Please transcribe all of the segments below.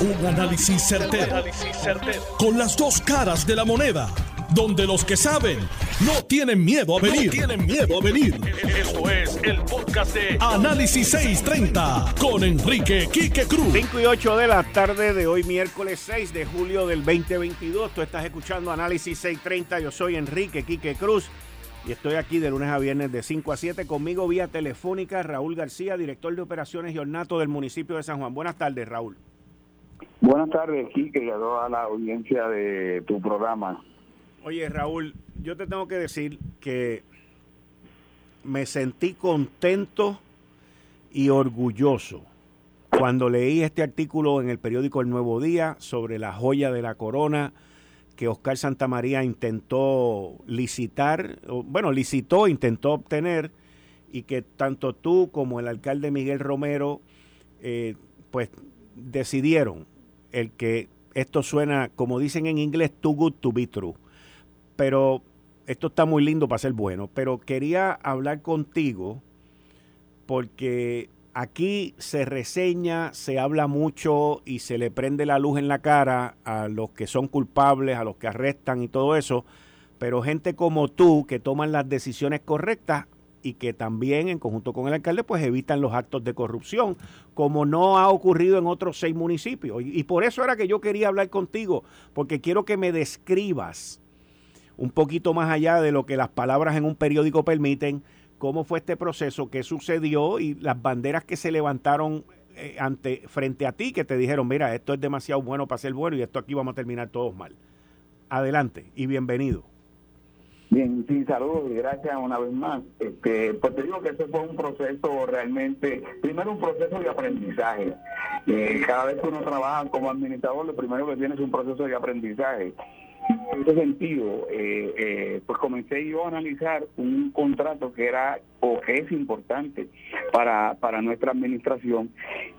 Un análisis certero, Con las dos caras de la moneda. Donde los que saben no tienen miedo a venir. tienen miedo a venir. Esto es el podcast de Análisis 630 con Enrique Quique Cruz. 5 y 8 de la tarde de hoy, miércoles 6 de julio del 2022. Tú estás escuchando Análisis 630. Yo soy Enrique Quique Cruz. Y estoy aquí de lunes a viernes de 5 a 7 conmigo vía telefónica Raúl García, director de operaciones y ornato del municipio de San Juan. Buenas tardes, Raúl. Buenas tardes, Quique, y a toda la audiencia de tu programa. Oye, Raúl, yo te tengo que decir que me sentí contento y orgulloso cuando leí este artículo en el periódico El Nuevo Día sobre la joya de la corona que Oscar Santamaría intentó licitar, bueno, licitó, intentó obtener, y que tanto tú como el alcalde Miguel Romero, eh, pues decidieron el que esto suena, como dicen en inglés, too good to be true. Pero esto está muy lindo para ser bueno. Pero quería hablar contigo porque aquí se reseña, se habla mucho y se le prende la luz en la cara a los que son culpables, a los que arrestan y todo eso, pero gente como tú que toman las decisiones correctas y que también en conjunto con el alcalde pues evitan los actos de corrupción, como no ha ocurrido en otros seis municipios. Y, por eso era que yo quería hablar contigo, porque quiero que me describas un poquito más allá de lo que las palabras en un periódico permiten, cómo fue este proceso, qué sucedió y las banderas que se levantaron eh, ante frente a ti que te dijeron, mira, esto es demasiado bueno para ser bueno y esto aquí vamos a terminar todos mal. Adelante y bienvenido. Bien, sí, saludos y gracias una vez más. Este, pues te digo que ese fue un proceso realmente, primero un proceso de aprendizaje. Eh, cada vez que uno trabaja como administrador, lo primero que tiene es un proceso de aprendizaje. En ese sentido, eh, eh, pues comencé yo a analizar un contrato que era o que es importante para, para nuestra administración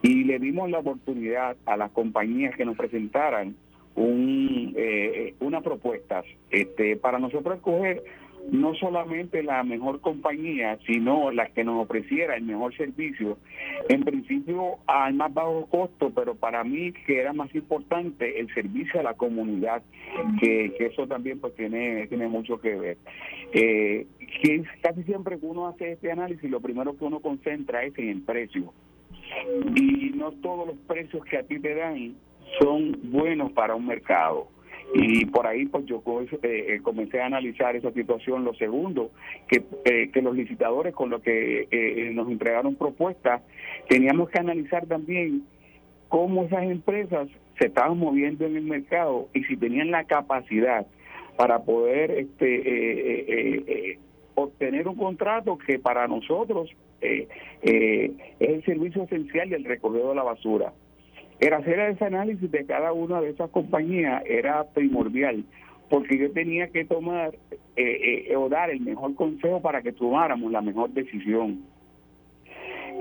y le dimos la oportunidad a las compañías que nos presentaran un, eh, una propuesta este, para nosotros escoger no solamente la mejor compañía, sino la que nos ofreciera el mejor servicio, en principio al más bajo costo, pero para mí que era más importante el servicio a la comunidad, que, eso también pues tiene, tiene mucho que ver. Eh, que casi siempre que uno hace este análisis, lo primero que uno concentra es en el precio. Y no todos los precios que a ti te dan son buenos para un mercado y por ahí pues yo eh, eh, comencé a analizar esa situación. Lo segundo, que, eh, que los licitadores con lo que nos entregaron propuestas, teníamos que analizar también cómo esas empresas se estaban moviendo en el mercado y si tenían la capacidad para poder este obtener un contrato que para nosotros es el servicio esencial del recogido de la basura. El hacer ese análisis de cada una de esas compañías era primordial, porque yo tenía que tomar eh, eh, o dar el mejor consejo para que tomáramos la mejor decisión.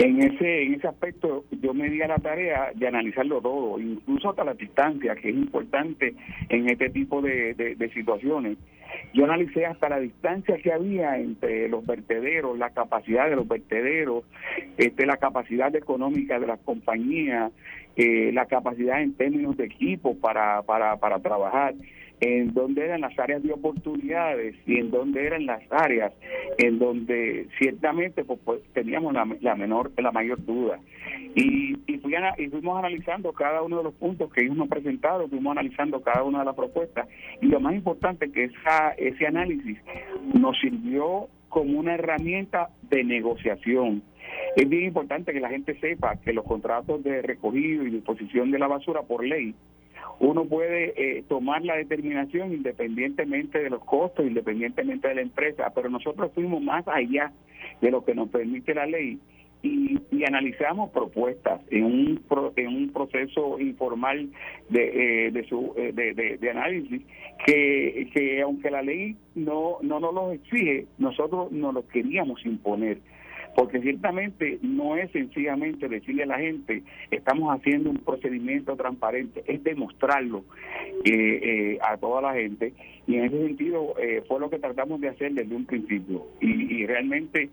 En ese, en ese aspecto yo me di a la tarea de analizarlo todo, incluso hasta la distancia, que es importante en este tipo de, de situaciones. Yo analicé hasta la distancia que había entre los vertederos, la capacidad de los vertederos, este, la capacidad económica de las compañías, eh, la capacidad en términos de equipo para, para, para trabajar, en dónde eran las áreas de oportunidades y en dónde eran las áreas en donde ciertamente pues, pues teníamos la, menor la mayor duda. Y, y, fui y fuimos analizando cada uno de los puntos que ellos nos presentaron fuimos analizando cada una de las propuestas. Y lo más importante que esa, ese análisis nos sirvió como una herramienta de negociación. Es bien importante que la gente sepa que los contratos de recogido y disposición de la basura por ley, uno puede eh, tomar la determinación independientemente de los costos, independientemente de la empresa, pero nosotros fuimos más allá de lo que nos permite la ley y, analizamos propuestas en un en un proceso informal de, eh, de, su, eh, de, de, análisis que, que aunque la ley no no nos lo exige nosotros nos lo queríamos imponer porque ciertamente no es sencillamente decirle a la gente, estamos haciendo un procedimiento transparente, es demostrarlo eh, eh, a toda la gente, y en ese sentido eh, fue lo que tratamos de hacer desde un principio, y, realmente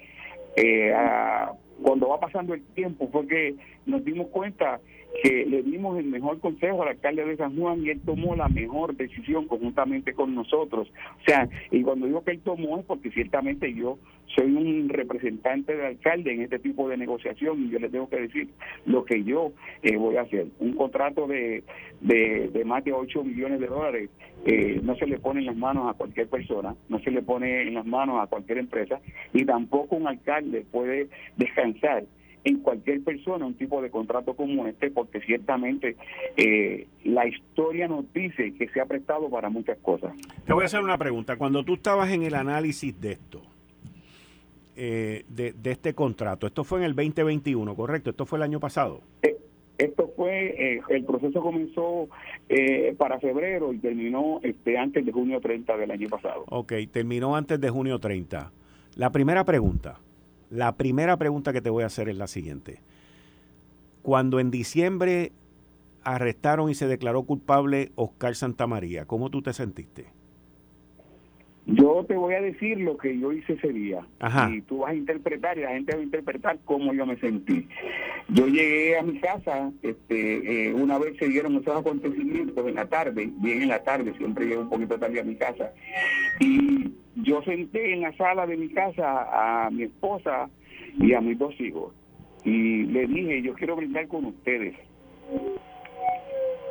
cuando va pasando el tiempo fue que nos dimos cuenta que le dimos el mejor consejo al alcalde de San Juan y él tomó la mejor decisión conjuntamente con nosotros. O sea, y cuando digo que él tomó es porque ciertamente yo soy un representante del alcalde en este tipo de negociación y yo le tengo que decir lo que yo eh, voy a hacer. Un contrato de, de, más de 8 millones de dólares eh, no se le pone en las manos a cualquier persona, no se le pone en las manos a cualquier empresa y tampoco un alcalde puede descansar en cualquier persona un tipo de contrato como este, porque ciertamente eh, la historia nos dice que se ha prestado para muchas cosas. Te voy a hacer una pregunta. Cuando tú estabas en el análisis de esto, eh, de, este contrato, esto fue en el 2021, ¿correcto? Esto fue el año pasado. Eh, esto fue, el proceso comenzó para febrero y terminó este antes de junio 30 del año pasado. Ok, terminó antes de junio 30. La primera pregunta, la primera pregunta que te voy a hacer es la siguiente. Cuando en diciembre arrestaron y se declaró culpable Oscar Santamaría, ¿cómo tú te sentiste? Yo te voy a decir lo que yo hice ese día. Y tú vas a interpretar y la gente va a interpretar cómo yo me sentí. Yo llegué a mi casa, este, eh, una vez se dieron esos acontecimientos en la tarde, bien en la tarde, siempre llego un poquito tarde a mi casa. Y yo senté en la sala de mi casa a mi esposa y a mis dos hijos y le dije, yo quiero brindar con ustedes,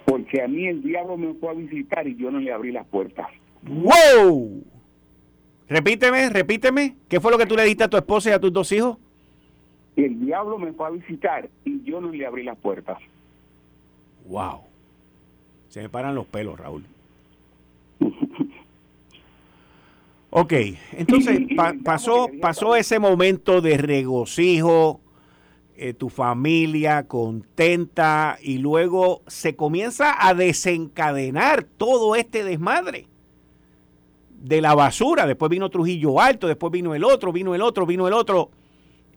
porque a mí el diablo me fue a visitar y yo no le abrí las puertas. ¡Wow! Repíteme, repíteme, ¿qué fue lo que tú le diste a tu esposa y a tus dos hijos? El diablo me fue a visitar y yo no le abrí las puertas. ¡Wow! Se me paran los pelos, Raúl. Ok, entonces pasó, pasó ese momento de regocijo, eh, tu familia contenta y luego se comienza a desencadenar todo este desmadre de la basura. Después vino Trujillo Alto, después vino el otro, vino el otro, vino el otro.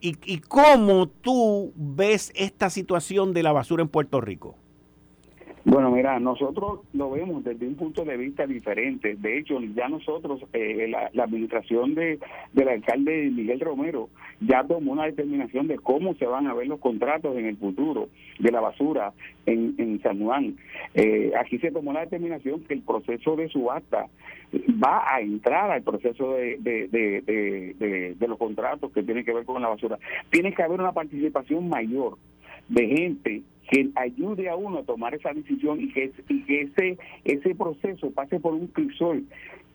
¿Y, y cómo tú ves esta situación de la basura en Puerto Rico? Bueno, mira, nosotros lo vemos desde un punto de vista diferente. De hecho, ya nosotros, eh, la, administración de, del alcalde Miguel Romero, ya tomó una determinación de cómo se van a ver los contratos en el futuro de la basura en, en San Juan. Eh, aquí se tomó la determinación que el proceso de subasta va a entrar al proceso de, de, de, de los contratos que tienen que ver con la basura. Tiene que haber una participación mayor de gente que ayude a uno a tomar esa decisión y que, ese ese proceso pase por un crisol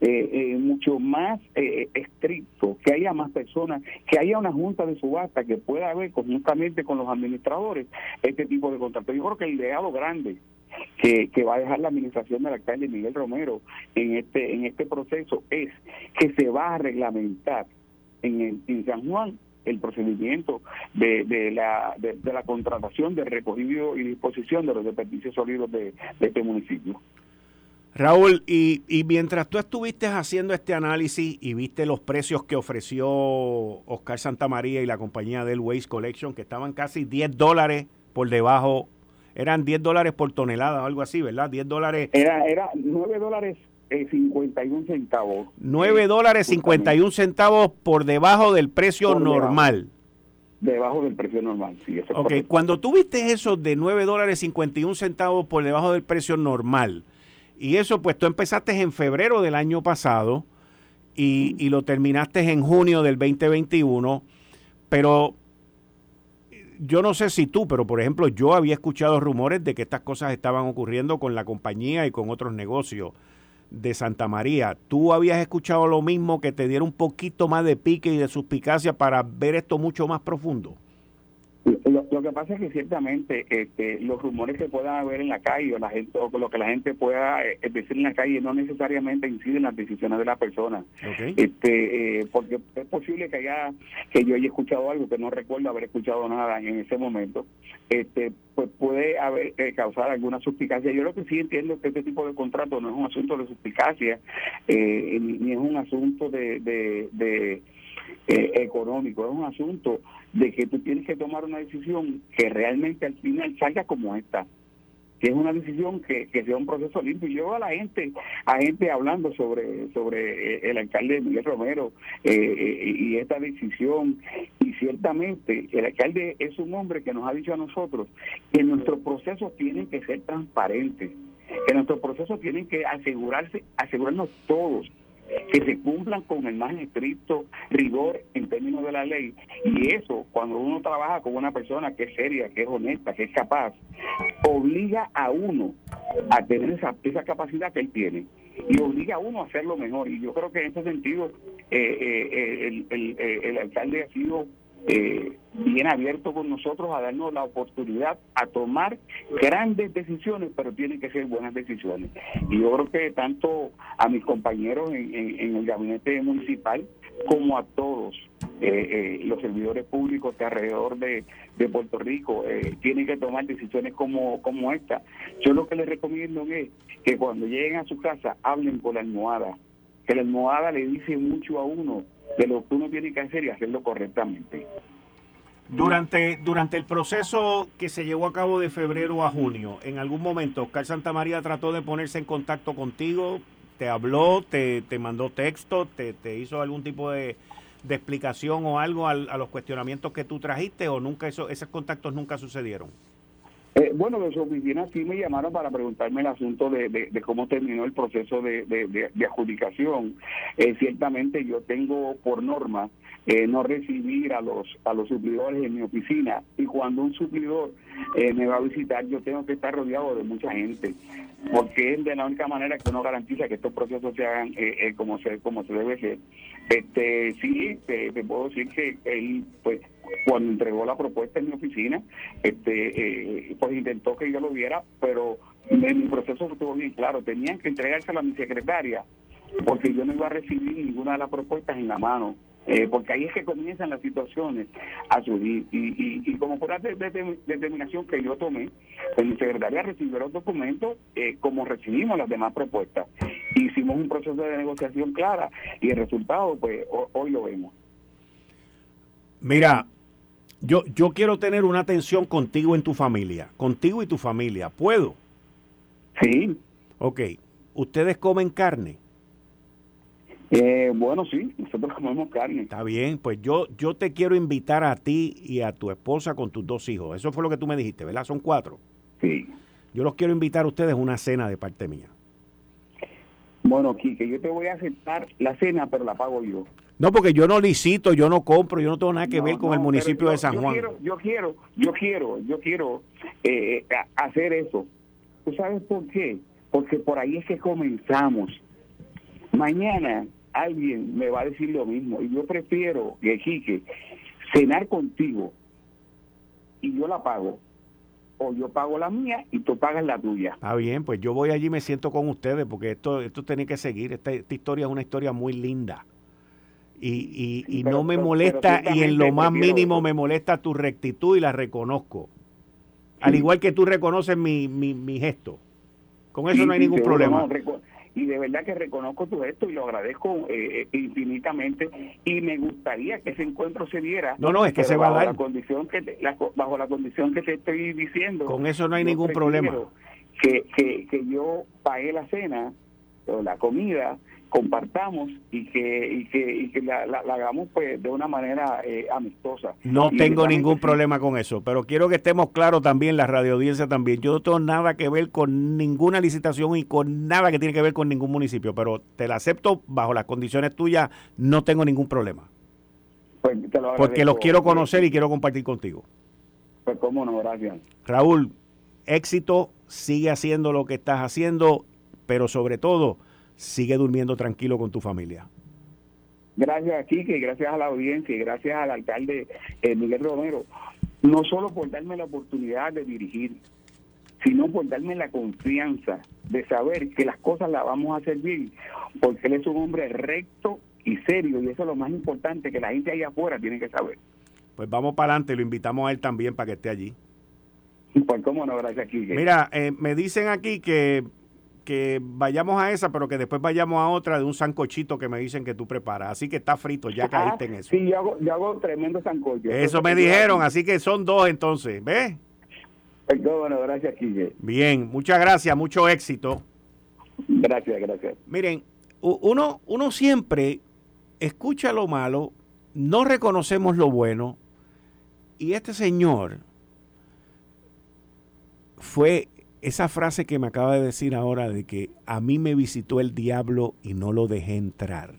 eh, eh, mucho más eh, estricto, que haya más personas, que haya una junta de subasta que pueda haber conjuntamente con los administradores este tipo de contratos. Yo creo que el legado grande que, que va a dejar la administración del alcalde Miguel Romero en este en este proceso es que se va a reglamentar en, en San Juan el procedimiento de, de la, de, la contratación de recogido y disposición de los desperdicios sólidos de, este municipio. Raúl, y, y, mientras tú estuviste haciendo este análisis y viste los precios que ofreció Oscar Santamaría y la compañía del Waste Collection, que estaban casi 10 dólares por debajo, eran 10 dólares por tonelada o algo así, ¿verdad? 10 dólares. Era, era 9 dólares 51 centavos. 9 dólares 51 centavos por debajo del precio normal. Debajo, del precio normal, sí. Eso ok, cuando tuviste eso de 9 dólares 51 centavos por debajo del precio normal, y eso pues tú empezaste en febrero del año pasado y, y lo terminaste en junio del 2021, pero yo no sé si tú, pero por ejemplo yo había escuchado rumores de que estas cosas estaban ocurriendo con la compañía y con otros negocios de Santa María. ¿Tú habías escuchado lo mismo que te diera un poquito más de pique y de suspicacia para ver esto mucho más profundo? Lo, que pasa es que ciertamente este, los rumores que puedan haber en la calle o, la gente, o lo que la gente pueda eh, decir en la calle no necesariamente inciden en las decisiones de la persona. Este, eh, porque es posible que haya que yo haya escuchado algo que no recuerdo haber escuchado nada en ese momento. Este, pues puede haber eh, causar alguna suspicacia. Yo lo que sí entiendo es que este tipo de contrato no es un asunto de suspicacia ni, es un asunto de, de económico, es un asunto de que tú tienes que tomar una decisión que realmente al final salga como esta, que es una decisión que, que sea un proceso limpio. Y yo a la gente, a gente hablando sobre, sobre eh, el alcalde Miguel Romero eh, y esta decisión, y ciertamente el alcalde es un hombre que nos ha dicho a nosotros que nuestros procesos tienen que ser transparentes, que nuestros procesos tienen que asegurarse, asegurarnos todos que se cumplan con el más estricto rigor en términos de la ley. Y eso, cuando uno trabaja con una persona que es seria, que es honesta, que es capaz, obliga a uno a tener esa, esa capacidad que él tiene y obliga a uno a hacerlo mejor. Y yo creo que en ese sentido eh, eh, el, el, el alcalde ha sido eh, bien abierto con nosotros a darnos la oportunidad a tomar grandes decisiones, pero tienen que ser buenas decisiones. Y yo creo que tanto a mis compañeros en, el gabinete municipal como a todos eh, eh, los servidores públicos de alrededor de, Puerto Rico eh, tienen que tomar decisiones como, como esta. Yo lo que les recomiendo es que cuando lleguen a su casa hablen con la almohada, que la almohada le dice mucho a uno de lo que uno tiene que hacer y hacerlo correctamente. Durante, durante el proceso que se llevó a cabo de febrero a junio, en algún momento Oscar Santamaría trató de ponerse en contacto contigo, te habló, te, te mandó texto, te, te hizo algún tipo de, de explicación o algo a los cuestionamientos que tú trajiste o nunca eso, esos contactos nunca sucedieron. Eh, bueno, de su oficina sí me llamaron para preguntarme el asunto de, de, cómo terminó el proceso de, de adjudicación. Eh, ciertamente yo tengo por norma eh, no recibir a los a los suplidores en mi oficina y cuando un suplidor me va a visitar yo tengo que estar rodeado de mucha gente porque es de la única manera que uno garantiza que estos procesos se hagan como se como se debe ser. Este sí te puedo decir que él pues cuando entregó la propuesta en mi oficina, este, eh, pues intentó que yo lo viera, pero en mi proceso estuvo bien claro, tenían que entregárselo a mi secretaria, porque yo no iba a recibir ninguna de las propuestas en la mano. Eh, porque ahí es que comienzan las situaciones a subir. Y, y, como por la determinación que yo tomé, pues mi secretaria recibió los documentos eh, como recibimos las demás propuestas. Hicimos un proceso de negociación clara y el resultado, pues hoy lo vemos. Mira, yo, yo quiero tener una atención contigo en tu familia, contigo y tu familia. ¿Puedo? Sí. Ok. ¿Ustedes comen carne? Eh, bueno, sí, nosotros comemos carne. Está bien, pues yo, yo te quiero invitar a ti y a tu esposa con tus dos hijos. Eso fue lo que tú me dijiste, ¿verdad? Son cuatro. Sí. Yo los quiero invitar a ustedes a una cena de parte mía. Bueno, Quique, yo te voy a aceptar la cena, pero la pago yo. No, porque yo no licito, yo no compro, yo no tengo nada que ver con el municipio de San Juan. Yo quiero, yo quiero, yo quiero, eh, hacer eso. ¿Tú sabes por qué? Porque por ahí es que comenzamos. Mañana alguien me va a decir lo mismo y yo prefiero, que cenar contigo y yo la pago o yo pago la mía y tú pagas la tuya. Está bien, pues yo voy allí y me siento con ustedes porque esto esto tiene que seguir. esta historia es una historia muy linda y, y, no me molesta y en lo más mínimo me molesta tu rectitud y la reconozco. Al igual que tú reconoces mi, mi, mi gesto. Con eso no hay ningún problema. y de verdad que reconozco tu gesto y lo agradezco eh, eh, infinitamente y me gustaría que ese encuentro se diera. No, no, es que se va a dar. La condición que bajo la condición que te estoy diciendo. Con eso no hay ningún problema. Que, que, que yo pagué la cena o la comida compartamos y que, y que, y que la, hagamos pues de una manera eh, amistosa. No tengo ningún problema con eso, pero quiero que estemos claros también, la radio audiencia también. Yo no tengo nada que ver con ninguna licitación y con nada que tiene que ver con ningún municipio, pero te la acepto bajo las condiciones tuyas, no tengo ningún problema. Pues, Porque los quiero conocer y quiero compartir contigo. Pues cómo no, gracias. Raúl, éxito, sigue haciendo lo que estás haciendo, pero sobre todo sigue durmiendo tranquilo con tu familia. Gracias a que gracias a la audiencia y gracias al alcalde eh, Miguel Romero, no solo por darme la oportunidad de dirigir, sino por darme la confianza de saber que las cosas las vamos a hacer bien, porque él es un hombre recto y serio, y eso es lo más importante que la gente ahí afuera tiene que saber. Pues vamos para adelante, lo invitamos a él también para que esté allí. Pues cómo no, gracias, Quique. Mira, eh, me dicen aquí que que vayamos a esa, pero que después vayamos a otra de un sancochito que me dicen que tú preparas. Así que está frito, ya caíste en eso. Sí, yo hago, yo hago tremendo sancocho. Eso me dijeron, así que son dos entonces, ¿ves? Bueno, gracias, Quique. Bien, muchas gracias, mucho éxito. Gracias, gracias. Miren, uno, uno siempre escucha lo malo, no reconocemos lo bueno, y este señor fue esa frase que me acaba de decir ahora de que a mí me visitó el diablo y no lo dejé entrar.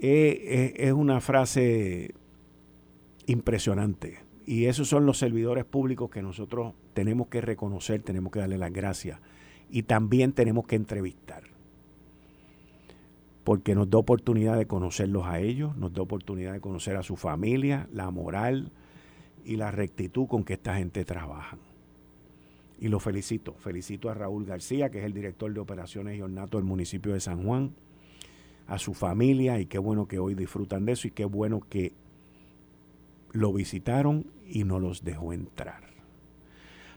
Eh, eh, es una frase impresionante. Y esos son los servidores públicos que nosotros tenemos que reconocer, tenemos que darle las gracias. Y también tenemos que entrevistar. Porque nos da oportunidad de conocerlos a ellos, nos da oportunidad de conocer a su familia, la moral y la rectitud con que esta gente trabaja y lo felicito. Felicito a Raúl García, que es el director de operaciones y ornato del municipio de San Juan, a su familia y qué bueno que hoy disfrutan de eso y qué bueno que lo visitaron y no los dejó entrar.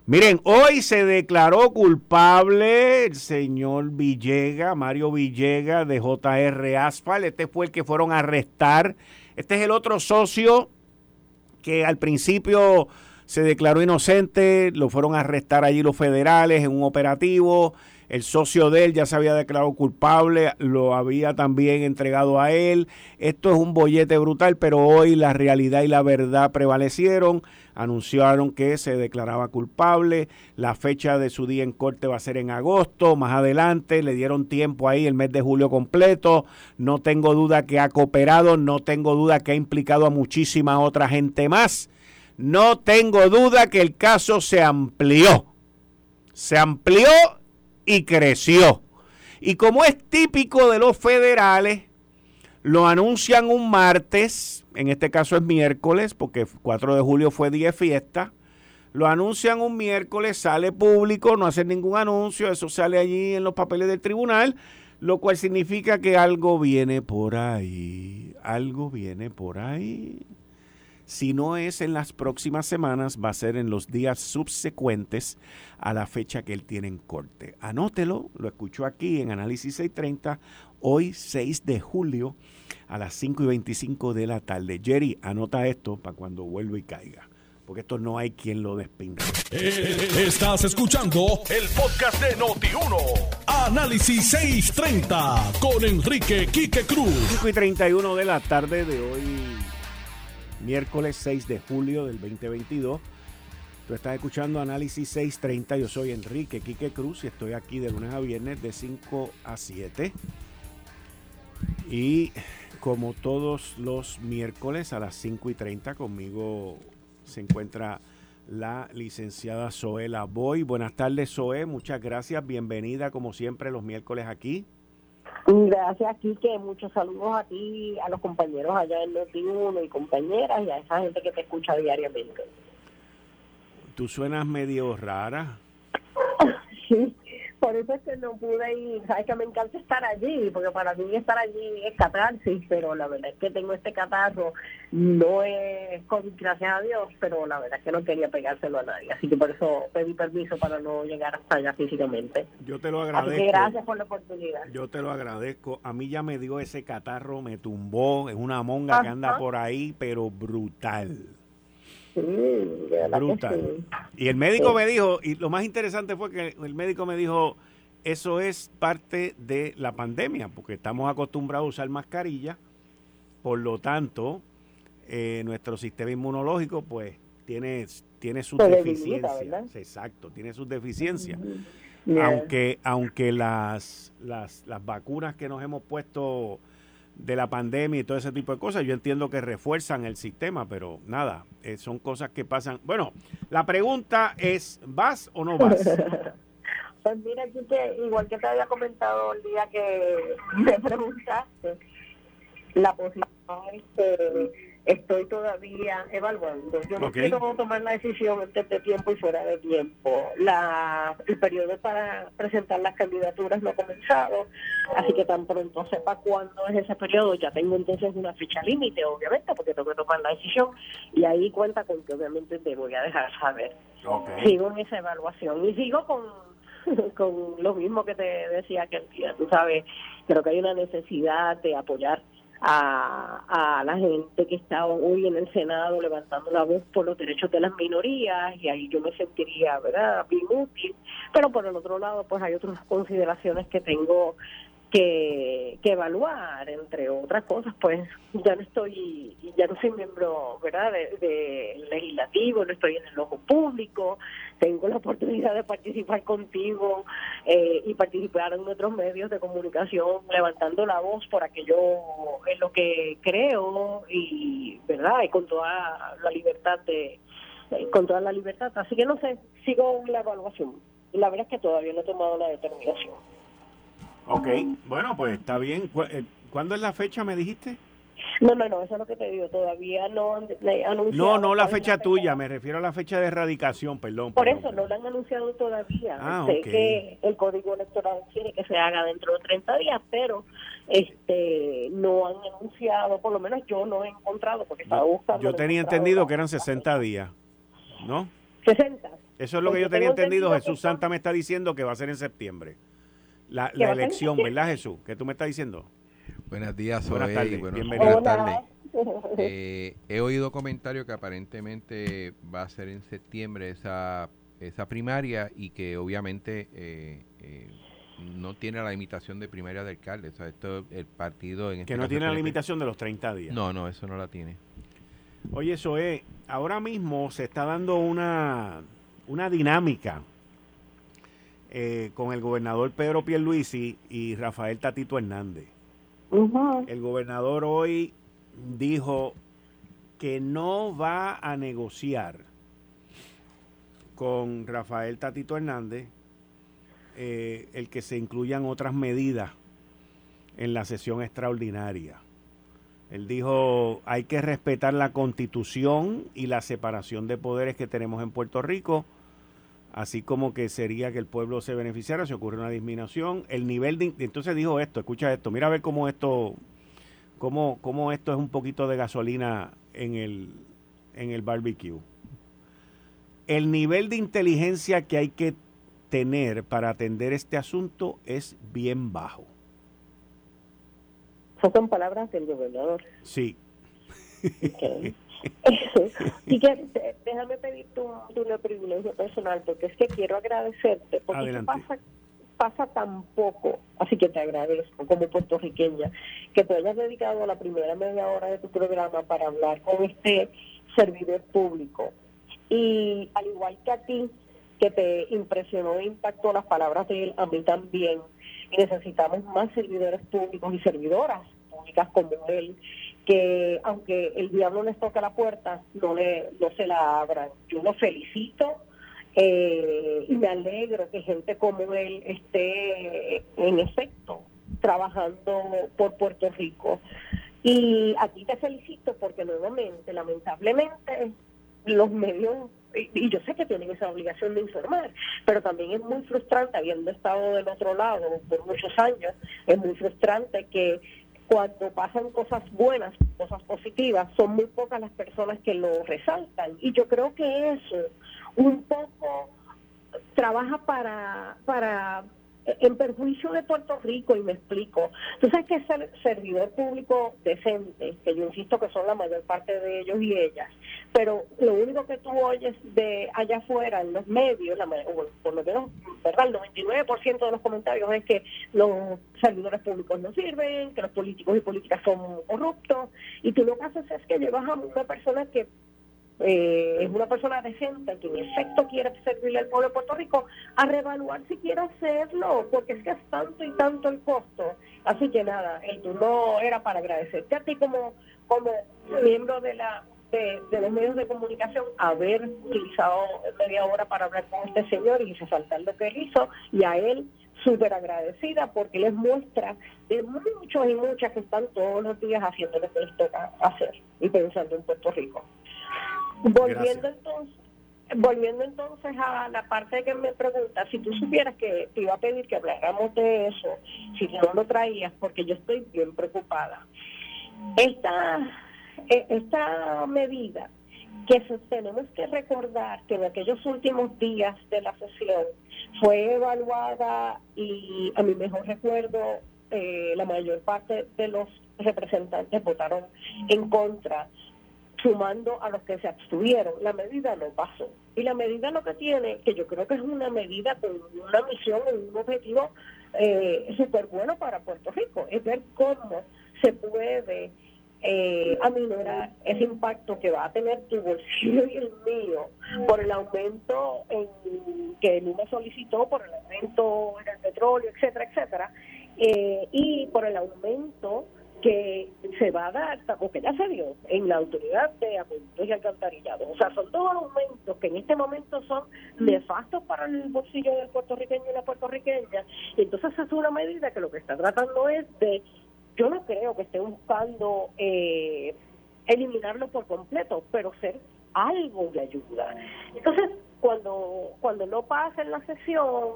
Miren, hoy se declaró culpable el señor Villega, Mario Villega de JR Asphalt. Este fue el que fueron a arrestar. Este es el otro socio que al principio se declaró inocente, lo fueron a arrestar allí los federales en un operativo, el socio de él ya se había declarado culpable, lo había también entregado a él. Esto es un bollete brutal, pero hoy la realidad y la verdad prevalecieron. Anunciaron que se declaraba culpable. La fecha de su día en corte va a ser en agosto. Más adelante le dieron tiempo ahí el mes de julio completo. No tengo duda que ha cooperado, no tengo duda que ha implicado a muchísima otra gente más no tengo duda que el caso se amplió. Se amplió y creció. Y como es típico de los federales, lo anuncian un martes, en este caso es miércoles, porque 4 de julio fue día de fiesta. Lo anuncian un miércoles, sale público, no hacen ningún anuncio, eso sale allí en los papeles del tribunal, lo cual significa que algo viene por ahí, algo viene por ahí. Si no es en las próximas semanas, va a ser en los días subsecuentes a la fecha que él tiene en corte. Anótelo, lo escuchó aquí en Análisis 630, hoy 6 de julio a las 5 y 25 de la tarde. Jerry, anota esto para cuando vuelva y caiga porque esto no hay quien lo despinga. Eh, estás escuchando el podcast de Noti1. Análisis 630 con Enrique Quique Cruz. 5 y 31 de la tarde de hoy miércoles 6 de julio del 2022. Tú estás escuchando Análisis 630. Yo soy Enrique Quique Cruz y estoy aquí de lunes a viernes de 5 a 7. Y como todos los miércoles a las 5 y 30 conmigo se encuentra la licenciada Zoela Boy. Buenas tardes, Zoe. Muchas gracias. Bienvenida como siempre los miércoles aquí. Gracias, Kike. Muchos saludos a ti, a los compañeros allá en noti y compañeras y a esa gente que te escucha diariamente. Tú suenas medio rara. sí, por eso es que no pude ir, sabes que me encanta estar allí, porque para mí estar allí es catarsis, pero la verdad es que tengo este catarro, no es con gracias a Dios, pero la verdad es que no quería pegárselo a nadie, así que por eso pedí permiso para no llegar hasta allá físicamente. Yo te lo agradezco. Así que gracias por la oportunidad. Yo te lo agradezco. A mí ya me dio ese catarro, me tumbó, es una monga que anda por ahí, pero brutal. Brutal. Y el médico me dijo, y lo más interesante fue que el médico me dijo, eso es parte de la pandemia, porque estamos acostumbrados a usar mascarilla, por lo tanto, eh, nuestro sistema inmunológico pues tiene, tiene sus deficiencias. Exacto, tiene sus deficiencias. Aunque, aunque las, las, las vacunas que nos hemos puesto de la pandemia y todo ese tipo de cosas, yo entiendo que refuerzan el sistema, pero nada, eh, son cosas que pasan. Bueno, la pregunta es, ¿vas o no vas? Pues mira, que igual que te había comentado el día que me preguntaste, la posición que estoy todavía evaluando. Yo no quiero tomar la decisión antes de tiempo y fuera de tiempo. La, el periodo para presentar las candidaturas no ha comenzado, así que tan pronto sepa cuándo es ese periodo, ya tengo entonces una fecha límite, obviamente, porque tengo que tomar la decisión y ahí cuenta con que obviamente te voy a dejar saber. Sigo en esa evaluación y sigo con, con lo mismo que te decía que tú sabes, creo que hay una necesidad de apoyar a, la gente que está hoy en el Senado levantando la voz por los derechos de las minorías y ahí yo me sentiría, ¿verdad?, bien útil. Pero por el otro lado, pues hay otras consideraciones que tengo que, que evaluar, entre otras cosas, pues ya no estoy, ya no soy miembro, ¿verdad?, de, legislativo, no estoy en el ojo público, tengo la oportunidad de participar contigo eh, y participar en otros medios de comunicación, levantando la voz por aquello en lo que creo y, ¿verdad?, y con toda la libertad de, con toda la libertad. Así que no sé, sigo la evaluación. La verdad es que todavía no he tomado la determinación. Ok, bueno, pues está bien. Eh, ¿Cuándo es la fecha, me dijiste? No, no, no, eso es lo que te digo. Todavía no han anunciado. No, no la fecha tuya, me refiero a la fecha de erradicación, perdón. Por eso, no la han anunciado todavía. Ah, sé que el código electoral quiere que se haga dentro de 30 días, pero este no han anunciado, por lo menos yo no he encontrado, porque estaba buscando. Yo tenía entendido que eran 60 días, ¿no? 60. Eso es lo que yo tenía entendido. Jesús Santa me está diciendo que va a ser en septiembre la, elección, ¿verdad, Jesús? ¿Qué tú me estás diciendo? Buenos días, soy buenas tardes. buenas tardes. Eh, he oído comentarios que aparentemente va a ser en septiembre esa, esa primaria y que obviamente eh, eh, no tiene la limitación de primaria de alcalde. O sea, esto, el partido... En este que no tiene la limitación de los 30 días. No, no, eso no la tiene. Oye, es, ahora mismo se está dando una, una dinámica eh, con el gobernador Pedro Pierluisi y Rafael Tatito Hernández. El gobernador hoy dijo que no va a negociar con Rafael Tatito Hernández eh, el que se incluyan otras medidas en la sesión extraordinaria. Él dijo, hay que respetar la constitución y la separación de poderes que tenemos en Puerto Rico así como que sería que el pueblo se beneficiara si ocurre una disminución. El nivel de... Entonces dijo esto, escucha esto, mira a ver cómo esto, cómo, cómo esto es un poquito de gasolina en el, en el barbecue. El nivel de inteligencia que hay que tener para atender este asunto es bien bajo. Son palabras del gobernador. Sí. y que déjame pedir tu, tu privilegio personal, porque es que quiero agradecerte, porque pasa, pasa tan poco, así que te agradezco como puertorriqueña, que te hayas dedicado la primera media hora de tu programa para hablar con este servidor público. Y al igual que a ti, que te impresionó e impactó las palabras de él, a mí también. Y necesitamos más servidores públicos y servidoras públicas como él que aunque el diablo les toca la puerta, no, le, no se la abran. Yo lo felicito eh, y me alegro que gente como él esté en efecto trabajando por Puerto Rico. Y aquí te felicito porque nuevamente, lamentablemente, los medios, y yo sé que tienen esa obligación de informar, pero también es muy frustrante, habiendo estado del otro lado por muchos años, es muy frustrante que cuando pasan cosas buenas, cosas positivas, son muy pocas las personas que lo resaltan. Y yo creo que eso un poco trabaja para, para en perjuicio de Puerto Rico, y me explico. Tú sabes que ser servidor público decente, que yo insisto que son la mayor parte de ellos y ellas, pero lo único que tú oyes de allá afuera en los medios, la, por lo menos, ¿verdad? El 99% de los comentarios es que los servidores públicos no sirven, que los políticos y políticas son corruptos, y tú lo que haces es que llevas a una persona que eh, es una persona decente que en efecto quiere servirle al pueblo de Puerto Rico, a reevaluar si quiere hacerlo, porque es que es tanto y tanto el costo. Así que nada, el turno era para agradecerte a ti como, como miembro de la de, los medios de comunicación haber utilizado media hora para hablar con este señor y resaltar lo que él hizo y a él súper agradecida porque les muestra de muchos y muchas que están todos los días haciendo lo que les toca hacer y pensando en Puerto Rico. Volviendo entonces, volviendo entonces a la parte que me pregunta, si tú supieras que te iba a pedir que habláramos de eso, si no lo traías, porque yo estoy bien preocupada. Esta, e, esta medida que tenemos que recordar que en aquellos últimos días de la sesión fue evaluada y a mi mejor recuerdo eh, la mayor parte de los representantes votaron en contra, sumando a los que se abstuvieron. La medida no pasó. Y la medida lo que tiene, que yo creo que es una medida con una misión, un objetivo eh, súper bueno para Puerto Rico, es ver cómo se puede eh, aminorar ese impacto que va a tener tu bolsillo y el mío por el aumento en, que Luma solicitó, por el aumento en el petróleo, etcétera, etcétera, eh, y por el aumento que se va a dar, o que ya se dio en la autoridad de acueductos y alcantarillados. O sea, son dos aumentos que en este momento son nefastos para el bolsillo del puertorriqueño y la puertorriqueña. Y entonces es una medida que lo que está tratando es de yo no creo que estén buscando eh, eliminarlo por completo, pero ser algo de ayuda. Entonces, cuando cuando no pasa en la sesión,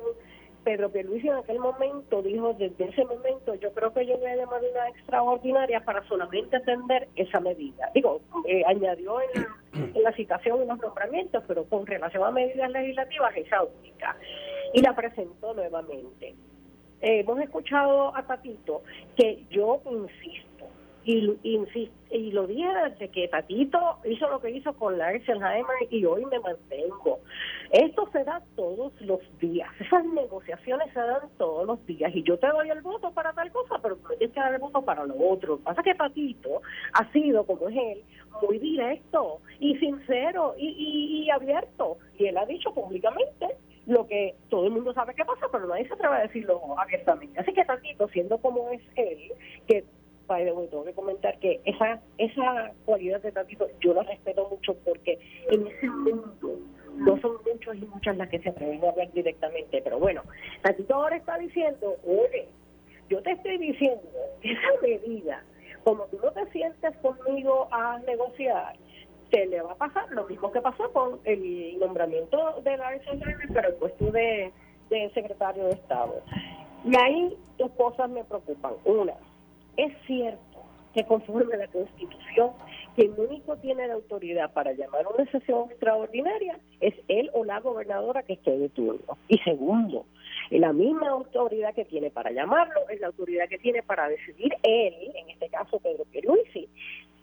Pedro Pierluisi en aquel momento dijo, desde ese momento yo creo que yo voy a llamar una extraordinaria para solamente atender esa medida. Digo, eh, añadió en la, en la citación unos nombramientos, pero con relación a medidas legislativas esa única. Y la presentó nuevamente hemos escuchado a Tatito que yo insisto, y, insisto, y lo dije desde que Tatito hizo lo que hizo con la y hoy me mantengo. Esto se da todos los días, esas negociaciones se dan todos los días y yo te doy el voto para tal cosa, pero tú tienes que dar el voto para lo otro. pasa que Tatito ha sido, como es él, muy directo y sincero y, y abierto y él ha dicho públicamente lo que todo el mundo sabe que pasa, pero nadie se atreve a decirlo abiertamente. Así que Tatito, siendo como es él, que by the tengo que comentar que esa esa cualidad de Tatito yo la respeto mucho porque en ese mundo no son muchos y muchas las que se atreven a hablar directamente, pero bueno, Tatito ahora está diciendo, oye, yo te estoy diciendo que esa medida, como tú no te sientes conmigo a negociar, se le va a pasar lo mismo que pasó con el nombramiento de la pero el puesto de secretario de Estado. Y ahí dos cosas me preocupan. Una, es cierto que conforme a la Constitución, quien único tiene la autoridad para llamar una sesión extraordinaria es él o la gobernadora que esté de turno. Y segundo, la misma autoridad que tiene para llamarlo es la autoridad que tiene para decidir él, en este caso Pedro Pierluisi,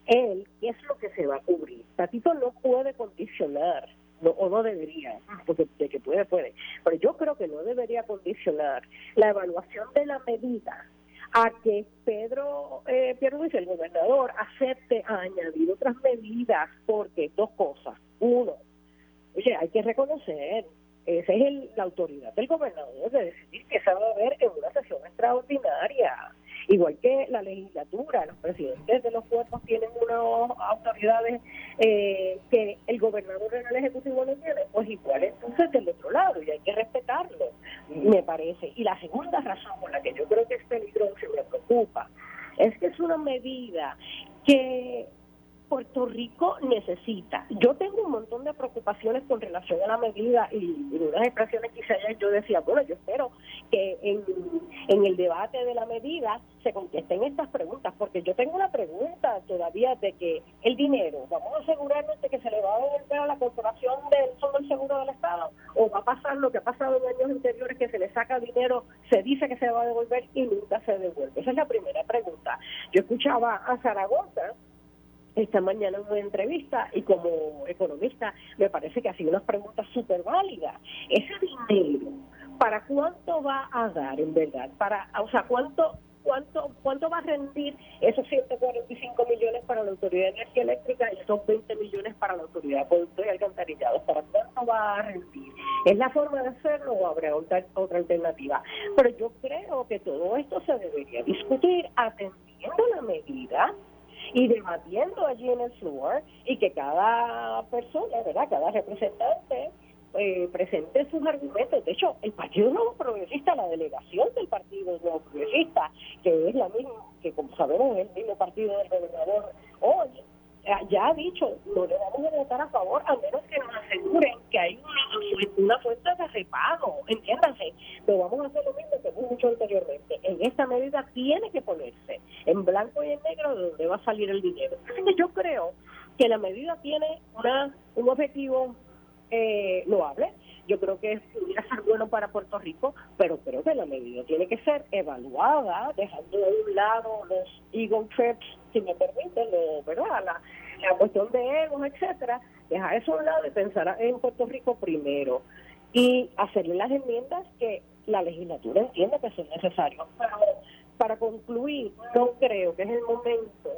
él qué es lo que se va a cubrir. Tatito no puede condicionar, o no debería, porque de que puede, puede, pero yo creo que no debería condicionar la evaluación de la medida a que Pedro eh, Pierluisi, el gobernador, acepte añadir otras medidas, porque dos cosas. Uno, oye, hay que reconocer, esa es la autoridad del gobernador de decidir que se va a ver en una sesión extraordinaria. Igual que la legislatura, los presidentes de los cuerpos tienen unas autoridades eh, que el gobernador en el Ejecutivo no tiene, pues igual entonces del otro lado, y hay que respetarlo, me parece. Y la segunda razón por la que yo creo que es peligroso y me preocupa es que es una medida que Puerto Rico necesita. Yo tengo un montón de preocupaciones con relación a la medida y, en unas expresiones que hice yo decía, bueno, yo espero que en, en el debate de la medida se contesten estas preguntas, porque yo tengo una pregunta todavía de que el dinero, ¿vamos a asegurarnos de que se le va a devolver a la corporación del Fondo del Seguro del Estado? ¿O va a pasar lo que ha pasado en años anteriores, que se le saca dinero, se dice que se va a devolver y nunca se devuelve? Esa es la primera pregunta. Yo escuchaba a Zaragoza, esta mañana en una entrevista y como economista me parece que ha sido una pregunta súper válida. Ese dinero, ¿para cuánto va a dar en verdad? Para, o sea, ¿cuánto cuánto cuánto va a rendir esos 145 millones para la Autoridad de Energía Eléctrica y esos 20 millones para la Autoridad de Productos y Alcantarillados? ¿Para cuánto va a rendir? ¿Es la forma de hacerlo o habrá otra, otra alternativa? Pero yo creo que todo esto se debería discutir atendiendo la medida y debatiendo allí en el floor y que cada persona, ¿verdad? Cada representante eh, presente sus argumentos. De hecho, el Partido Nuevo Progresista, la delegación del Partido Nuevo Progresista, que es la misma, que como sabemos es el mismo partido del gobernador hoy, ya ha dicho, no le vamos a votar a favor a menos que nos aseguren que hay una, una fuente de repago, entiéndanse, pero vamos a hacer lo mismo que hemos dicho anteriormente. En esta medida tiene que ponerse en blanco y en negro de dónde va a salir el dinero. Yo creo que la medida tiene una un objetivo eh, loable. Yo creo que pudiera ser bueno para Puerto Rico, pero creo que la medida tiene que ser evaluada, dejando de un lado los ego trips, si me permiten, ¿verdad? La, la cuestión de egos, etcétera, dejar eso a un lado y pensar en Puerto Rico primero y hacerle las enmiendas que la legislatura entiende que son necesarias. Pero para concluir, no creo que es el momento,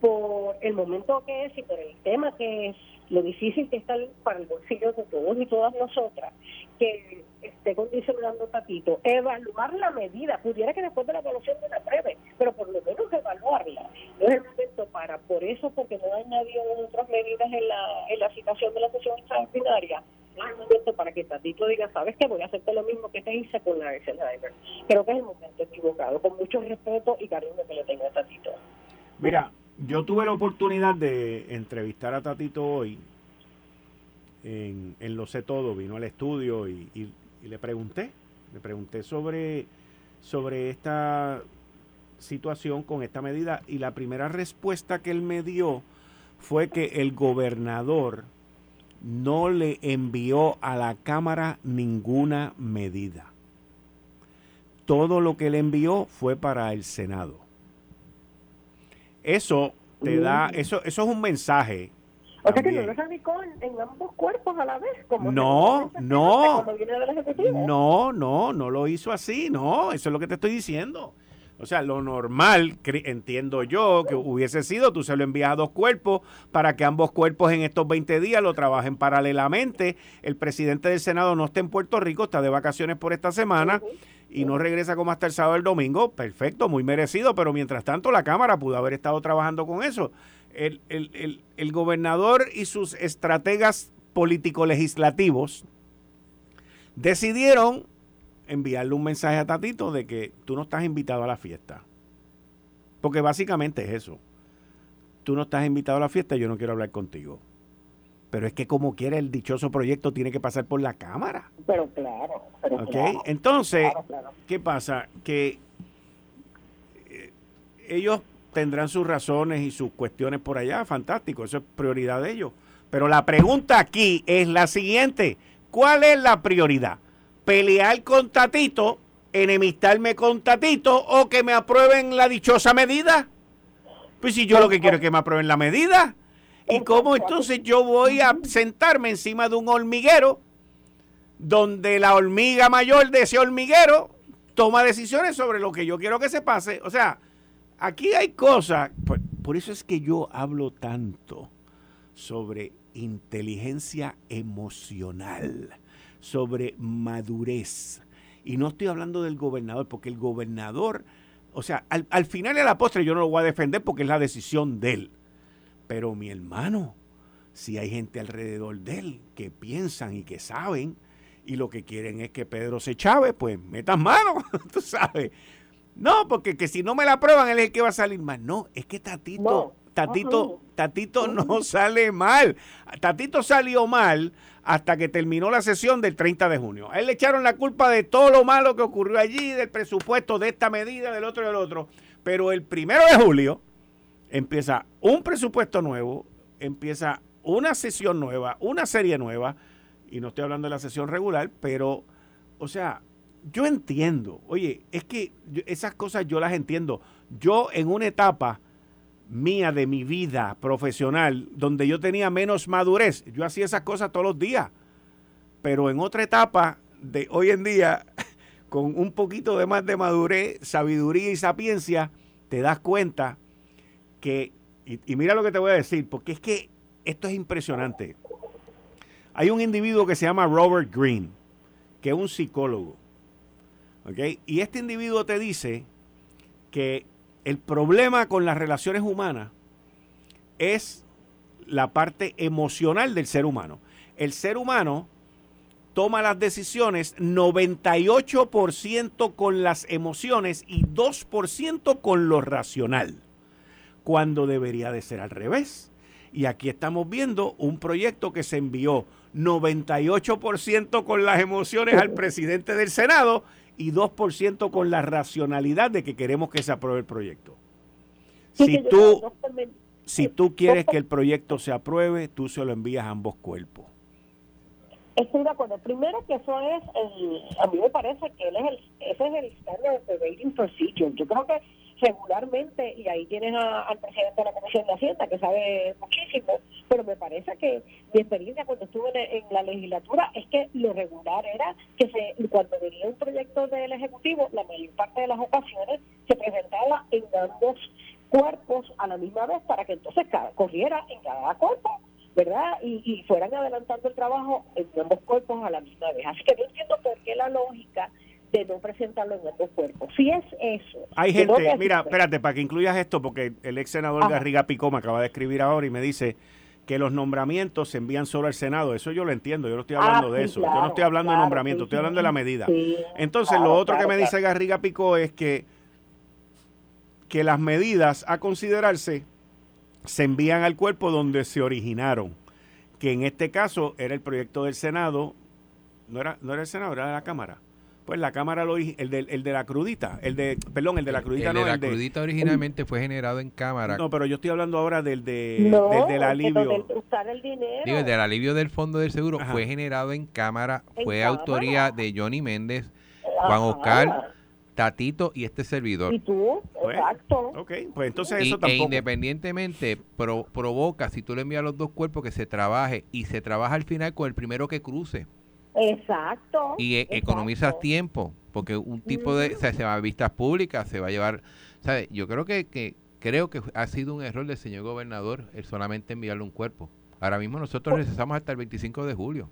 por el momento que es y por el tema que es, lo difícil que está para el bolsillo de todos y todas nosotras, que esté condicionando Tatito, evaluar la medida, pudiera que después de la evaluación de la pruebe, pero por lo menos evaluarla. No es el momento para, por eso, porque no ha añadido otras medidas en la, en la citación de la sesión extraordinaria, no es el momento para que Tatito diga, sabes que voy a hacerte lo mismo que te hice con la Alzheimer. Creo que es el momento equivocado, con mucho respeto y cariño que le tengo a Tatito. Mira, yo tuve la oportunidad de entrevistar a Tatito hoy en, Lo sé todo, vino al estudio y, le pregunté, le pregunté sobre, sobre esta situación con esta medida y la primera respuesta que él me dio fue que el gobernador no le envió a la Cámara ninguna medida. Todo lo que le envió fue para el Senado. Eso te da, eso, eso es un mensaje. O sea que no lo radicó en, ambos cuerpos a la vez. Como no, no, no, no, no lo hizo así, no, eso es lo que te estoy diciendo. O sea, lo normal, entiendo yo, que hubiese sido, tú se lo envías a dos cuerpos para que ambos cuerpos en estos 20 días lo trabajen paralelamente. El presidente del Senado no está en Puerto Rico, está de vacaciones por esta semana y no regresa como hasta el sábado el domingo. Perfecto, muy merecido, pero mientras tanto la Cámara pudo haber estado trabajando con eso. El, el, el gobernador y sus estrategas político-legislativos decidieron enviarle un mensaje a Tatito de que tú no estás invitado a la fiesta. Porque básicamente es eso. Tú no estás invitado a la fiesta, yo no quiero hablar contigo. Pero es que como quiera el dichoso proyecto tiene que pasar por la Cámara. Pero claro. Pero Entonces, ¿qué pasa? Que eh, ellos tendrán sus razones y sus cuestiones por allá, fantástico, eso es prioridad de ellos. Pero la pregunta aquí es la siguiente, ¿cuál es la prioridad? pelear con Tatito, enemistarme con Tatito o que me aprueben la dichosa medida. Pues si yo lo que quiero es que me aprueben la medida. ¿Y cómo entonces yo voy a sentarme encima de un hormiguero donde la hormiga mayor de ese hormiguero toma decisiones sobre lo que yo quiero que se pase? O sea, aquí hay cosas, por, por eso es que yo hablo tanto sobre inteligencia emocional sobre madurez. Y no estoy hablando del gobernador, porque el gobernador, o sea, al, final y a la postre yo no lo voy a defender porque es la decisión de él. Pero mi hermano, si hay gente alrededor de él que piensan y que saben y lo que quieren es que Pedro se chave, pues metas mano, tú sabes. No, porque que si no me la prueban, él es el que va a salir mal. No, es que Tatito, Tatito, Tatito no sale mal. Tatito salió mal hasta que terminó la sesión del 30 de junio. A él le echaron la culpa de todo lo malo que ocurrió allí, del presupuesto, de esta medida, del otro y del otro. Pero el primero de julio empieza un presupuesto nuevo, empieza una sesión nueva, una serie nueva, y no estoy hablando de la sesión regular, pero, o sea, yo entiendo, oye, es que esas cosas yo las entiendo. Yo en una etapa mía de mi vida profesional, donde yo tenía menos madurez, yo hacía esas cosas todos los días. Pero en otra etapa de hoy en día, con un poquito de más de madurez, sabiduría y sapiencia, te das cuenta que, y, mira lo que te voy a decir, porque es que esto es impresionante. Hay un individuo que se llama Robert Green, que es un psicólogo. Y este individuo te dice que el problema con las relaciones humanas es la parte emocional del ser humano. El ser humano toma las decisiones 98% con las emociones y 2% con lo racional, cuando debería de ser al revés. Y aquí estamos viendo un proyecto que se envió 98% con las emociones al presidente del Senado y 2% con la racionalidad de que queremos que se apruebe el proyecto. Si tú, si tú quieres que el proyecto se apruebe, tú se lo envías a ambos cuerpos. Estoy de acuerdo. Primero que eso es, el, a mí me parece que él es el, ese es el standard operating procedure. Yo creo que regularmente, y ahí tienes al presidente de la Comisión de Hacienda que sabe muchísimo, pero me parece que mi experiencia cuando estuve en, la legislatura es que lo regular era que se, cuando venía un proyecto del Ejecutivo, la mayor parte de las ocasiones se presentaba en ambos cuerpos a la misma vez para que entonces corriera en cada cuerpo ¿verdad? Y, fueran adelantando el trabajo en ambos cuerpos a la misma vez. Así que no entiendo por qué la lógica de no presentarlo en ambos cuerpos. Si es eso. Hay gente, mira, espérate, para que incluyas esto, porque el ex senador Garriga Picó me acaba de escribir ahora y me dice que los nombramientos se envían solo al Senado. Eso yo lo entiendo, yo no estoy hablando ah, de eso. yo no estoy hablando de nombramiento, estoy hablando de la medida. Entonces, lo otro que me dice Garriga Picó es que, que las medidas a considerarse se envían al cuerpo donde se originaron, que en este caso era el proyecto del Senado, no era, no era el Senado, era de la Cámara. Pues la Cámara, lo, el, de, el de la crudita, el de, perdón, el de la crudita el no, de la crudita originalmente fue generado en Cámara. No, pero yo estoy hablando ahora del, de, del, alivio. usar el dinero. Digo, el del alivio del Fondo del Seguro fue generado en Cámara, fue autoría de Johnny Méndez, Juan Oscar Tatito y este servidor. ¿Y tú? Pues, Exacto. Ok, pues entonces eso tampoco. E independientemente provoca, si tú le envías los dos cuerpos, que se trabaje y se trabaja al final con el primero que cruce. Exacto. Y e, economizas tiempo, porque un tipo de, o sea, se va a vistas públicas, se va a llevar, ¿sabes? Yo creo que, que creo que ha sido un error del señor gobernador el solamente enviarle un cuerpo. Ahora mismo nosotros pues necesitamos hasta el 25 de julio.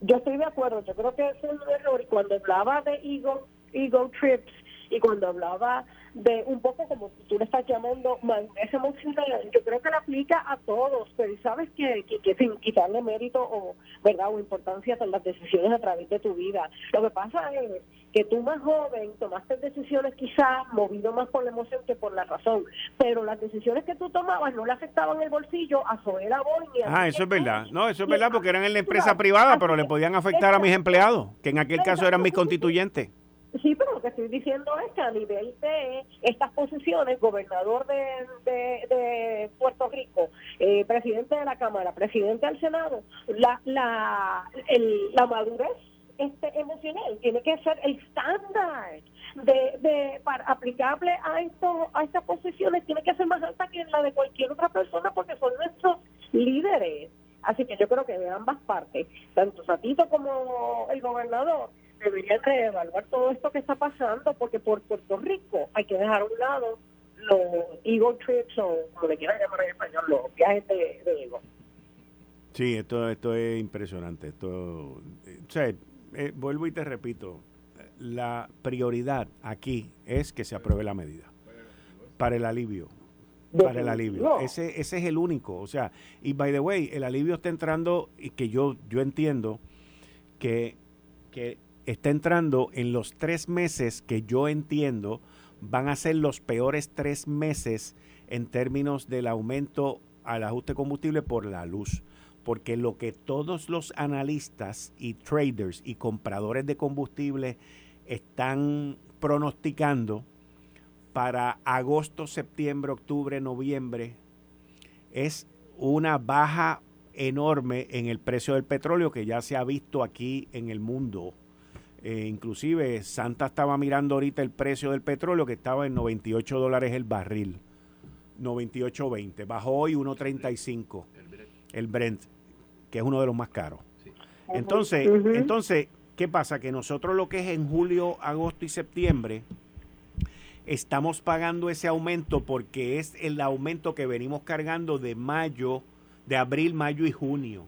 Yo estoy de acuerdo, yo creo que es un error. Y cuando hablaba de Igor ego trips y cuando hablaba de un poco como tú le estás llamando madurez emocional, yo creo que la aplica a todos, pero sabes que, que, sin quitarle mérito o verdad o importancia a las decisiones a través de tu vida. Lo que pasa es que tú más joven tomaste decisiones quizás movido más por la emoción que por la razón, pero las decisiones que tú tomabas no le afectaban el bolsillo a Zoe Boña. Ah, eso es verdad. No, eso es verdad porque eran en la empresa privada, pero le podían afectar a mis empleados, que en aquel caso eran mis constituyentes. Sí, pero que estoy diciendo es que a nivel de estas posiciones, gobernador de, Puerto Rico, eh, presidente de la Cámara, presidente del Senado, la, la, la madurez este, emocional tiene que ser el estándar de, de para, aplicable a esto, a estas posiciones tiene que ser más alta que la de cualquier otra persona porque son nuestros líderes. Así que yo creo que de ambas partes, tanto Satito como el gobernador, deberían evaluar todo esto que está pasando, porque por Puerto Rico hay que dejar a un lado los Eagle Trips o como le quieran llamar en español, los viajes de, de Ego. Sí, esto, esto es impresionante. Esto, eh, eh, vuelvo y te repito, la prioridad aquí es que se apruebe la medida para el alivio. Para el alivio. Ese, ese es el único. O sea, y by the way, el alivio está entrando y que yo, yo entiendo que, que está entrando en los tres meses que yo entiendo van a ser los peores tres meses en términos del aumento al ajuste combustible por la luz. Porque lo que todos los analistas y traders y compradores de combustible están pronosticando para agosto, septiembre, octubre, noviembre es una baja enorme en el precio del petróleo que ya se ha visto aquí en el mundo eh, inclusive Santa estaba mirando ahorita el precio del petróleo que estaba en 98 dólares el barril. 98.20. Bajó hoy 1.35. El Brent, que es uno de los más caros. Entonces, entonces, ¿qué pasa? Que nosotros lo que es en julio, agosto y septiembre, estamos pagando ese aumento porque es el aumento que venimos cargando de mayo, de abril, mayo y junio.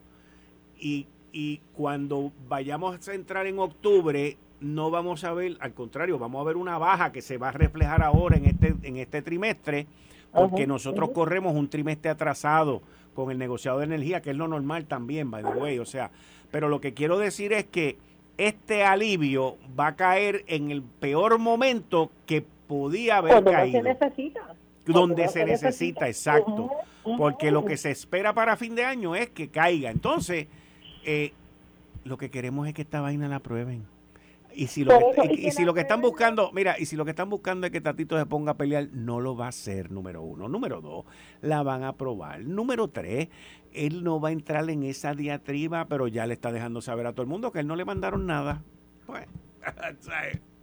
Y y cuando vayamos a entrar en octubre no vamos a ver, al contrario, vamos a ver una baja que se va a reflejar ahora en este, en este trimestre, porque nosotros corremos un trimestre atrasado con el negociado de energía, que es lo normal también, by the way. O sea, pero lo que quiero decir es que este alivio va a caer en el peor momento que podía haber caído. Donde se necesita. Donde se necesita, exacto. Porque lo que se espera para fin de año es que caiga. Entonces, eh, lo que queremos es que esta vaina la prueben. Y si, lo que, y, si lo que están buscando, mira, y si lo que están buscando es que Tatito se ponga a pelear, no lo va a hacer, número uno. Número dos, la van a aprobar. Número tres, él no va a entrar en esa diatriba, pero ya le está dejando saber a todo el mundo que él no le mandaron nada. Pues,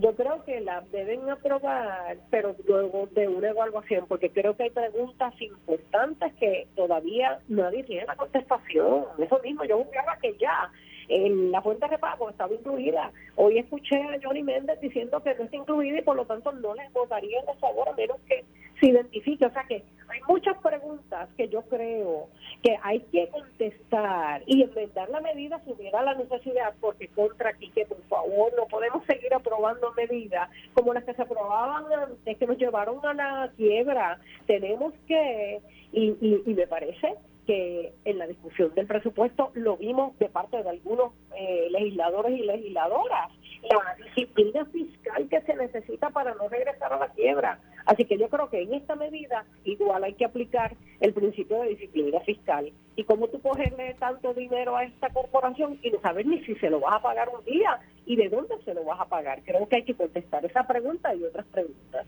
Yo creo que la deben aprobar, pero luego de una evaluación, porque creo que hay preguntas importantes que todavía nadie tiene la contestación. Eso mismo, yo buscaba que ya en la fuente de pago estaba incluida. Hoy escuché a Johnny Méndez diciendo que no está incluida y por lo tanto no les votaría de favor a menos que se identifique. O sea que hay muchas preguntas que yo creo que hay que contestar y enmendar la medida si hubiera la necesidad, porque contra aquí que por favor no podemos seguir aprobando medidas como las que se aprobaban antes, que nos llevaron a la quiebra. Tenemos que, y, y, y me parece que en la discusión del presupuesto lo vimos de parte de algunos eh, legisladores y legisladoras, la disciplina fiscal que se necesita para no regresar a la quiebra. Así que yo creo que en esta medida igual hay que aplicar el principio de disciplina fiscal. Y cómo tú cogerle tanto dinero a esta corporación y no saber ni si se lo vas a pagar un día y de dónde se lo vas a pagar. Creo que hay que contestar esa pregunta y otras preguntas.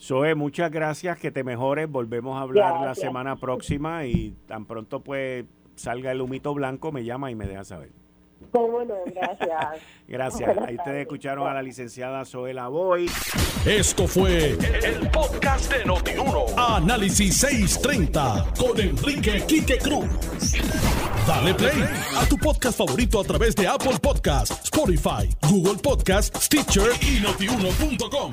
Zoe, muchas gracias, que te mejores. Volvemos a hablar la semana próxima y tan pronto pues salga el humito blanco, me llama y me deja saber. ¿Cómo no? Gracias. Gracias. Ahí ustedes escucharon a la licenciada Zoe Lavoy. Esto fue el, podcast de Notiuno. Análisis 630 con Enrique Quique Cruz. Dale play a tu podcast favorito a través de Apple Podcasts, Spotify, Google Podcasts, Stitcher y notiuno.com.